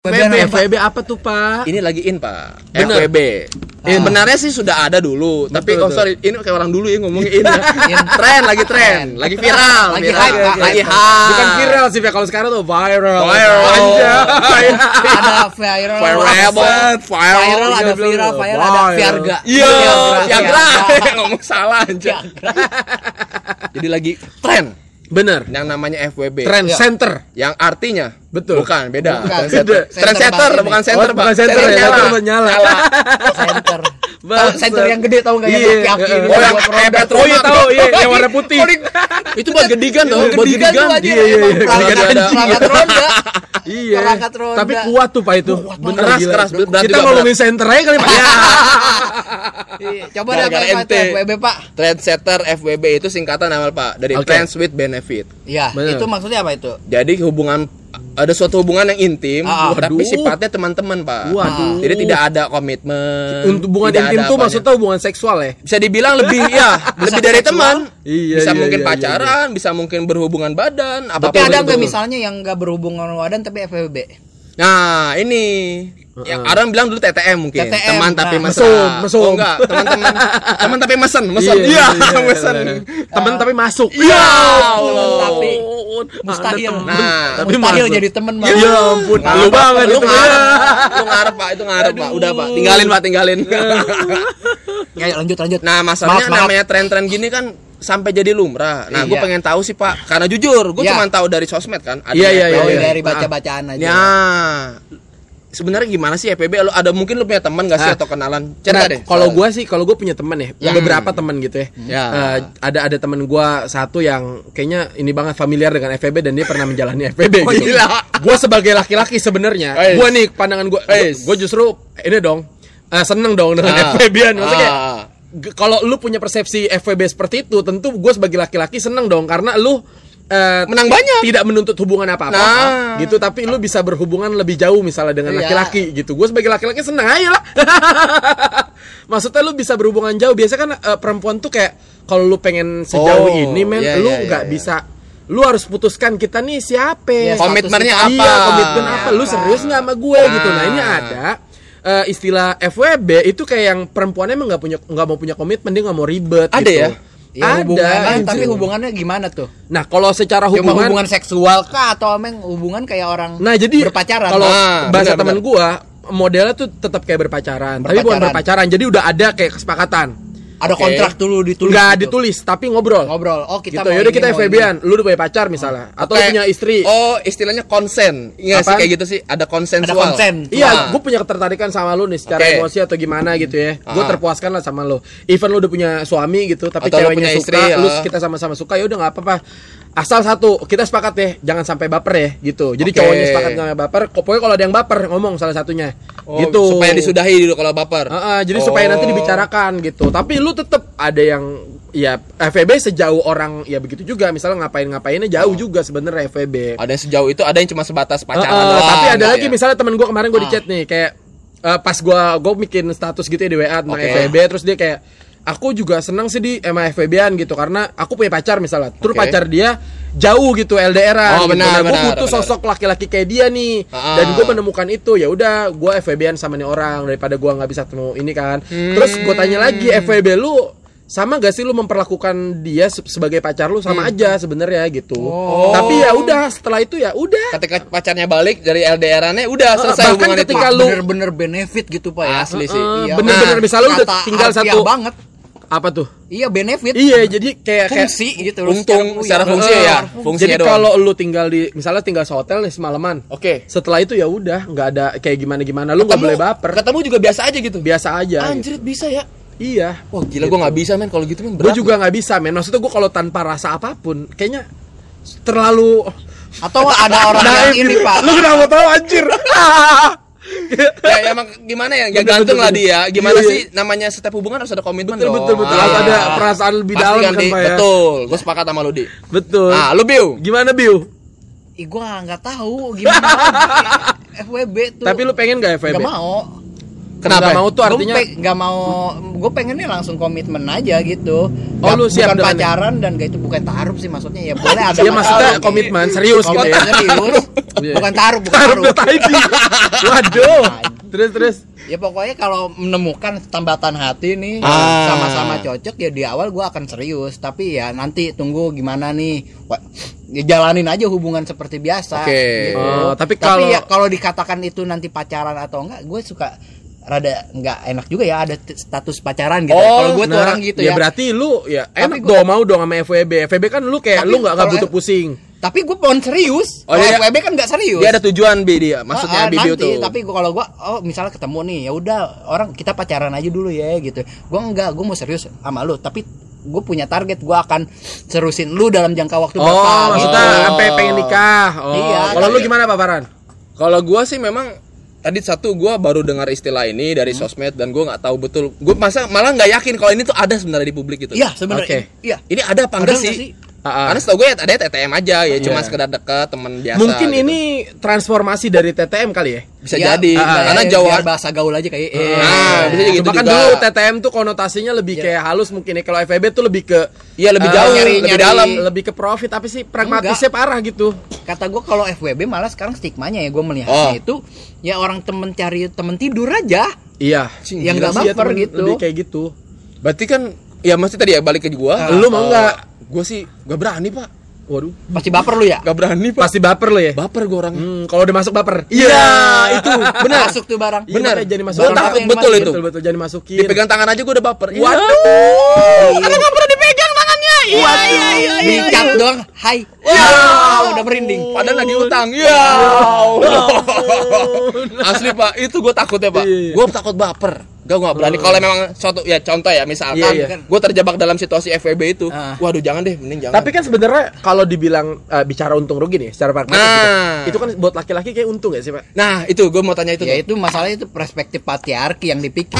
FWB. FWB apa tuh pak? Ini lagi in pak Bener. FWB Sebenarnya sih sudah ada dulu Tapi Betul, oh sorry Ini kayak orang dulu ya ngomongnya in ya Tren lagi tren Lagi viral Lagi viral. hype, Kak. Lagi hype Bukan viral sih Pak. kalau sekarang tuh viral. Viral Anjay. ada viral, Viral viral, Viral ada viral, viral, ada Viral. Viagra. Iya. Viagra Ngomong salah aja Jadi lagi tren Bener. Yang namanya FWB Trend center. Yang artinya Betul. Bukan beda Bukan. Trendsetter Center bukan center Oh, bukan center Center ya, nyala. center nyala. Center. Bang, center yang gede tau nggak yang Iya, kaki-kaki iya. ini, Oh yang Oh iya tahu, iya, yang warna putih. Itu buat gedigan tuh, Buat gedigan Iya, iya, iya, perangkat- gedigan ada. perangkat roda. Iya. Roda. Tapi kuat tuh Pak itu. Bener Keras, keras. Kita ngomongin center aja kali Pak. Ya. Iya, Coba deh Pak. FWB Pak. Trendsetter FWB itu singkatan nama Pak dari Oke. Friends with Benefit. Iya, itu maksudnya apa itu? Jadi hubungan ada suatu hubungan yang intim, Ah, tapi aduh. sifatnya teman-teman Pak. Waduh. Jadi tidak ada komitmen. Untuk hubungan tidak intim tuh apanya. maksudnya hubungan seksual ya? bisa dibilang lebih ya lebih dari seksual. teman. Iya, bisa iya, mungkin iya, iya, pacaran, bisa mungkin berhubungan badan, Tapi ada nggak misalnya yang nggak berhubungan wadan tapi FWB? Nah, ini yang orang bilang dulu TTM mungkin. TTM, Teman tapi nah. mesra. Mesum, mesum. Oh enggak, teman-teman. teman tapi mesen, mesen. Iya, mesen. Temen tapi masuk. Iya. Temen tapi mustahil. Nah, tapi mustahil masuk. jadi temen Bang. Ya ampun, lu banget lu itu. ngarep, lu ngarep pak, itu ngarep pak, udah pak, tinggalin pak, tinggalin. Ya, lanjut lanjut. nah masalahnya Maaf, maaf. namanya tren-tren gini kan sampai jadi lumrah. Nah, gue Iya. pengen tahu sih pak, karena jujur, gue Iya. cuma tahu dari sosmed kan. ada Iya, iya. Oh, iya. dari baca-bacaan aja. Ya, sebenarnya gimana sih FPB? Lu ada mungkin lu punya teman gak sih Ah. atau kenalan? Cerita Nah, deh. Kalau gue sih, kalau gue punya temen ya, Ya. beberapa temen gitu ya. Ya. Eh, ada ada temen gue satu yang kayaknya ini banget familiar dengan FVB dan dia pernah menjalani FVB. Oh, gitu. gila. Gue sebagai laki-laki sebenarnya, gue nih pandangan gue, gue justru ini dong eh, seneng dong dengan Ah. FVB-an. Maksudnya Ah. kalau lu punya persepsi FVB seperti itu, tentu gue sebagai laki-laki seneng dong karena lu eh, Menang banyak. tidak menuntut hubungan apa-apa Nah. gitu tapi lu bisa berhubungan lebih jauh misalnya dengan Iya. laki-laki gitu gue sebagai laki-laki seneng aja lah maksudnya lu bisa berhubungan jauh biasa kan eh, perempuan tuh kayak kalau lu pengen sejauh Oh, ini men iya, lu iya, nggak iya, iya. bisa lu harus putuskan kita nih siapa Iya, Komitmennya apa? iya komitmen apa lu Apa? serius nggak sama gue Nah. gitu nah ini ada eh, istilah FWB itu kayak yang perempuannya emang nggak punya nggak mau punya komitmen dia nggak mau ribet Ada gitu. ya? Ya, ada hubungannya, gitu. tapi hubungannya gimana tuh? nah kalau secara Cuma hubungan hubungan seksual kah atau emang hubungan kayak orang Nah jadi berpacaran? Kalau Ah, bahasa teman gua modelnya tuh tetap kayak berpacaran, tapi bukan Berpacaran. berpacaran. Jadi udah ada kayak kesepakatan. Ada kontrak dulu ditulis. Enggak gitu. ditulis, tapi ngobrol. Ngobrol. Oh, kita gitu. Yaudah kita FWB-an, lu udah punya pacar misalnya, atau lu Kayak- punya istri. Oh, istilahnya konsen. Iya sih kayak gitu sih. Ada konsensual. Ada konsen. Iya, Ah. gue punya ketertarikan sama lu nih secara Oke. emosi atau gimana gitu ya. Gue Ah. terpuaskan lah sama lu. Even lu udah punya suami gitu, tapi Atau ceweknya punya suka, istri, lu ah. kita sama-sama suka, ya udah nggak apa-apa. Asal satu, kita sepakat ya, jangan sampai baper ya, gitu. Jadi Oke. cowoknya sepakat nggak baper, kok pokoknya kalau ada yang baper ngomong salah satunya, Oh, gitu. Supaya disudahi dulu kalau baper. Heeh, jadi supaya nanti Oh. dibicarakan gitu. Tapi lu tetap ada yang ya FVB sejauh orang ya begitu juga. Misalnya ngapain-ngapainnya jauh juga sebenarnya FVB. Ada yang sejauh itu, ada yang cuma sebatas pacaran. Heeh, doang. tapi ada Enggak lagi ya? misalnya temen gue kemarin gue di Ah. chat nih kayak eh, pas gue gue bikin status gitu ya di WA tentang Oke. FVB terus dia kayak aku juga senang sih di sama FVB-an gitu karena aku punya pacar misalnya. Terus Oke. pacar dia jauh gitu LDR-an. Oh, gitu. benar, Nah, gue benar, butuh benar. sosok laki-laki kayak dia nih. Ah. Dan gue menemukan itu ya udah gue FVB-an sama nih orang daripada gue nggak bisa ketemu ini kan. Hmm. Terus gue tanya lagi FVB lu sama gak sih lu memperlakukan dia se- sebagai pacar lu sama Hmm. aja sebenarnya gitu. Oh. Tapi ya udah setelah itu ya udah. Ketika pacarnya balik dari LDR-annya udah selesai bahkan hubungan ketika itu. lu- bener-bener benefit gitu pak ya. Asli sih. Heeh, Iya. bener-bener Nah, misalnya lu udah tinggal satu banget. Apa tuh? Iya benefit. Iya, jadi kayak kayak Fungsi gitu. Untung secara iya. fungsi ya, fungsinya Jadi doang. kalau lu tinggal di misalnya tinggal sehotel nih semalaman. Oke. Setelah itu ya udah, nggak ada kayak gimana gimana. Lu nggak boleh baper. Ketemu juga biasa aja gitu. Biasa aja. gitu. Anjir bisa ya. Iya. Wah gila gue nggak bisa men kalau gitu men Gue juga nggak bisa, men. Maksudnya gue kalau tanpa rasa apa pun, kayaknya terlalu Atau ada orang yang ini pak. Lu kenapa tahu anjir? ya, ya emang gimana ya? Ya gantung lah dia. Gimana Iya, iya. sih namanya setiap hubungan harus ada komitmen betul, dong. betul, betul. Ah. Harus ada perasaan lebih dalam kan, kan, ya? Betul. Gue sepakat sama lu di. Betul. Ah, lu Biu. Gimana, Biu? Ih, gua nggak tahu gimana FWB tuh. Tapi lu pengen gak FVB? Gak mau. Kenapa? mau tuh artinya pe- nggak mau gue pengennya langsung komitmen aja gitu Oh, Nggak- lu siap bukan dengan- pacaran dan gak itu bukan taruh sih maksudnya ya boleh ada Iya, maksudnya komitmen, serius gitu ya. Serius Iya. bukan taruh bukan Taruh. Waduh. Terus terus. ya pokoknya kalau menemukan tambatan hati nih Ah. sama-sama cocok ya di awal gue akan serius tapi ya nanti tunggu gimana nih Wah, ya jalanin aja hubungan seperti biasa Oke. gitu. Oh, tapi kalau- ya kalau dikatakan itu nanti pacaran atau enggak gue suka rada nggak enak juga ya ada t- status pacaran gitu Oh, kalau gue tuh Nah, orang gitu ya ya, berarti lu ya Tapi enak gua- dong mau dong sama FWB. FWB kan lu kayak Tapi lu nggak butuh pusing. tapi gue pon serius Oh, kalau dia- FWB kan nggak serius Dia ada tujuan bi dia, maksudnya Ah, ah, Bibi nanti, tuh. tapi gua kalau gua oh misalnya ketemu nih ya udah orang kita pacaran aja dulu ya gitu gua enggak gua mau serius sama lu tapi gue punya target gua akan serusin lu dalam jangka waktu Oh, berapa maksudnya gitu. sampai pengen nikah. Oh. Iya, Kalau lu gimana Pak Farhan? Kalau gua sih memang tadi satu gua baru dengar istilah ini dari Hmm. sosmed dan gua nggak tahu betul. Gua masa malah nggak yakin kalau ini tuh ada sebenarnya di publik gitu. iya sebenarnya Oke. iya Ini ada apa enggak sih? Ah, ah. Karena setahu gue ya ada TTM aja ya, cuma Iya. sekedar deket teman biasa. Mungkin gitu. ini transformasi dari TTM kali ya? bisa Iya, jadi ah. karena biar Jawa bahasa gaul aja kayak eh, Nah, bisa gitu Cuma kan juga. dulu TTM tuh konotasinya lebih Iya. kayak halus mungkin ya. Kalau FEB tuh lebih ke Iya, lebih jauh, nyari- lebih nyari- dalam. lebih ke profit tapi sih pragmatisnya parah gitu. kata gue kalau FWB malah sekarang stigmanya ya gue melihatnya Oh. itu ya orang temen cari temen tidur aja Iya. Cing, yang sih. Iya, baper temen- gitu Lebih kayak gitu. Berarti kan ya mesti tadi ya balik ke gua. Ah. Lu mau nggak? Gue sih gak berani, Pak. Waduh. pasti baper lu ya Gak berani, Pak. Pasti baper lo ya? Baper gue orangnya. Hmm, kalau udah masuk baper. Iya, itu benar. masuk tuh barang Iya, Benar. Gua dimasukin. takut Yang betul itu. Betul betul jangan dimasukin. Dipegang tangan aja gue udah baper. Iya. Waduh. Kenapa pernah dipegang tangannya? Iya, iya, iya. Dicat doang, hai. Wow, udah merinding. Padahal lagi utang. Ya. Asli Pak, itu gue takut ya Pak. Iya. Gue takut baper. Gue gak berani. Kalau memang suatu ya contoh ya misalkan Iya, iya. gue terjebak dalam situasi FWB itu. Ah. Waduh jangan deh, mending jangan. Tapi kan sebenarnya kalau dibilang eh, bicara untung rugi nih secara pragmatis Nah. gitu, itu kan buat laki-laki kayak untung gak sih pak? Nah itu gue mau tanya itu Ya tuh. itu masalahnya itu perspektif patriarki yang dipikir.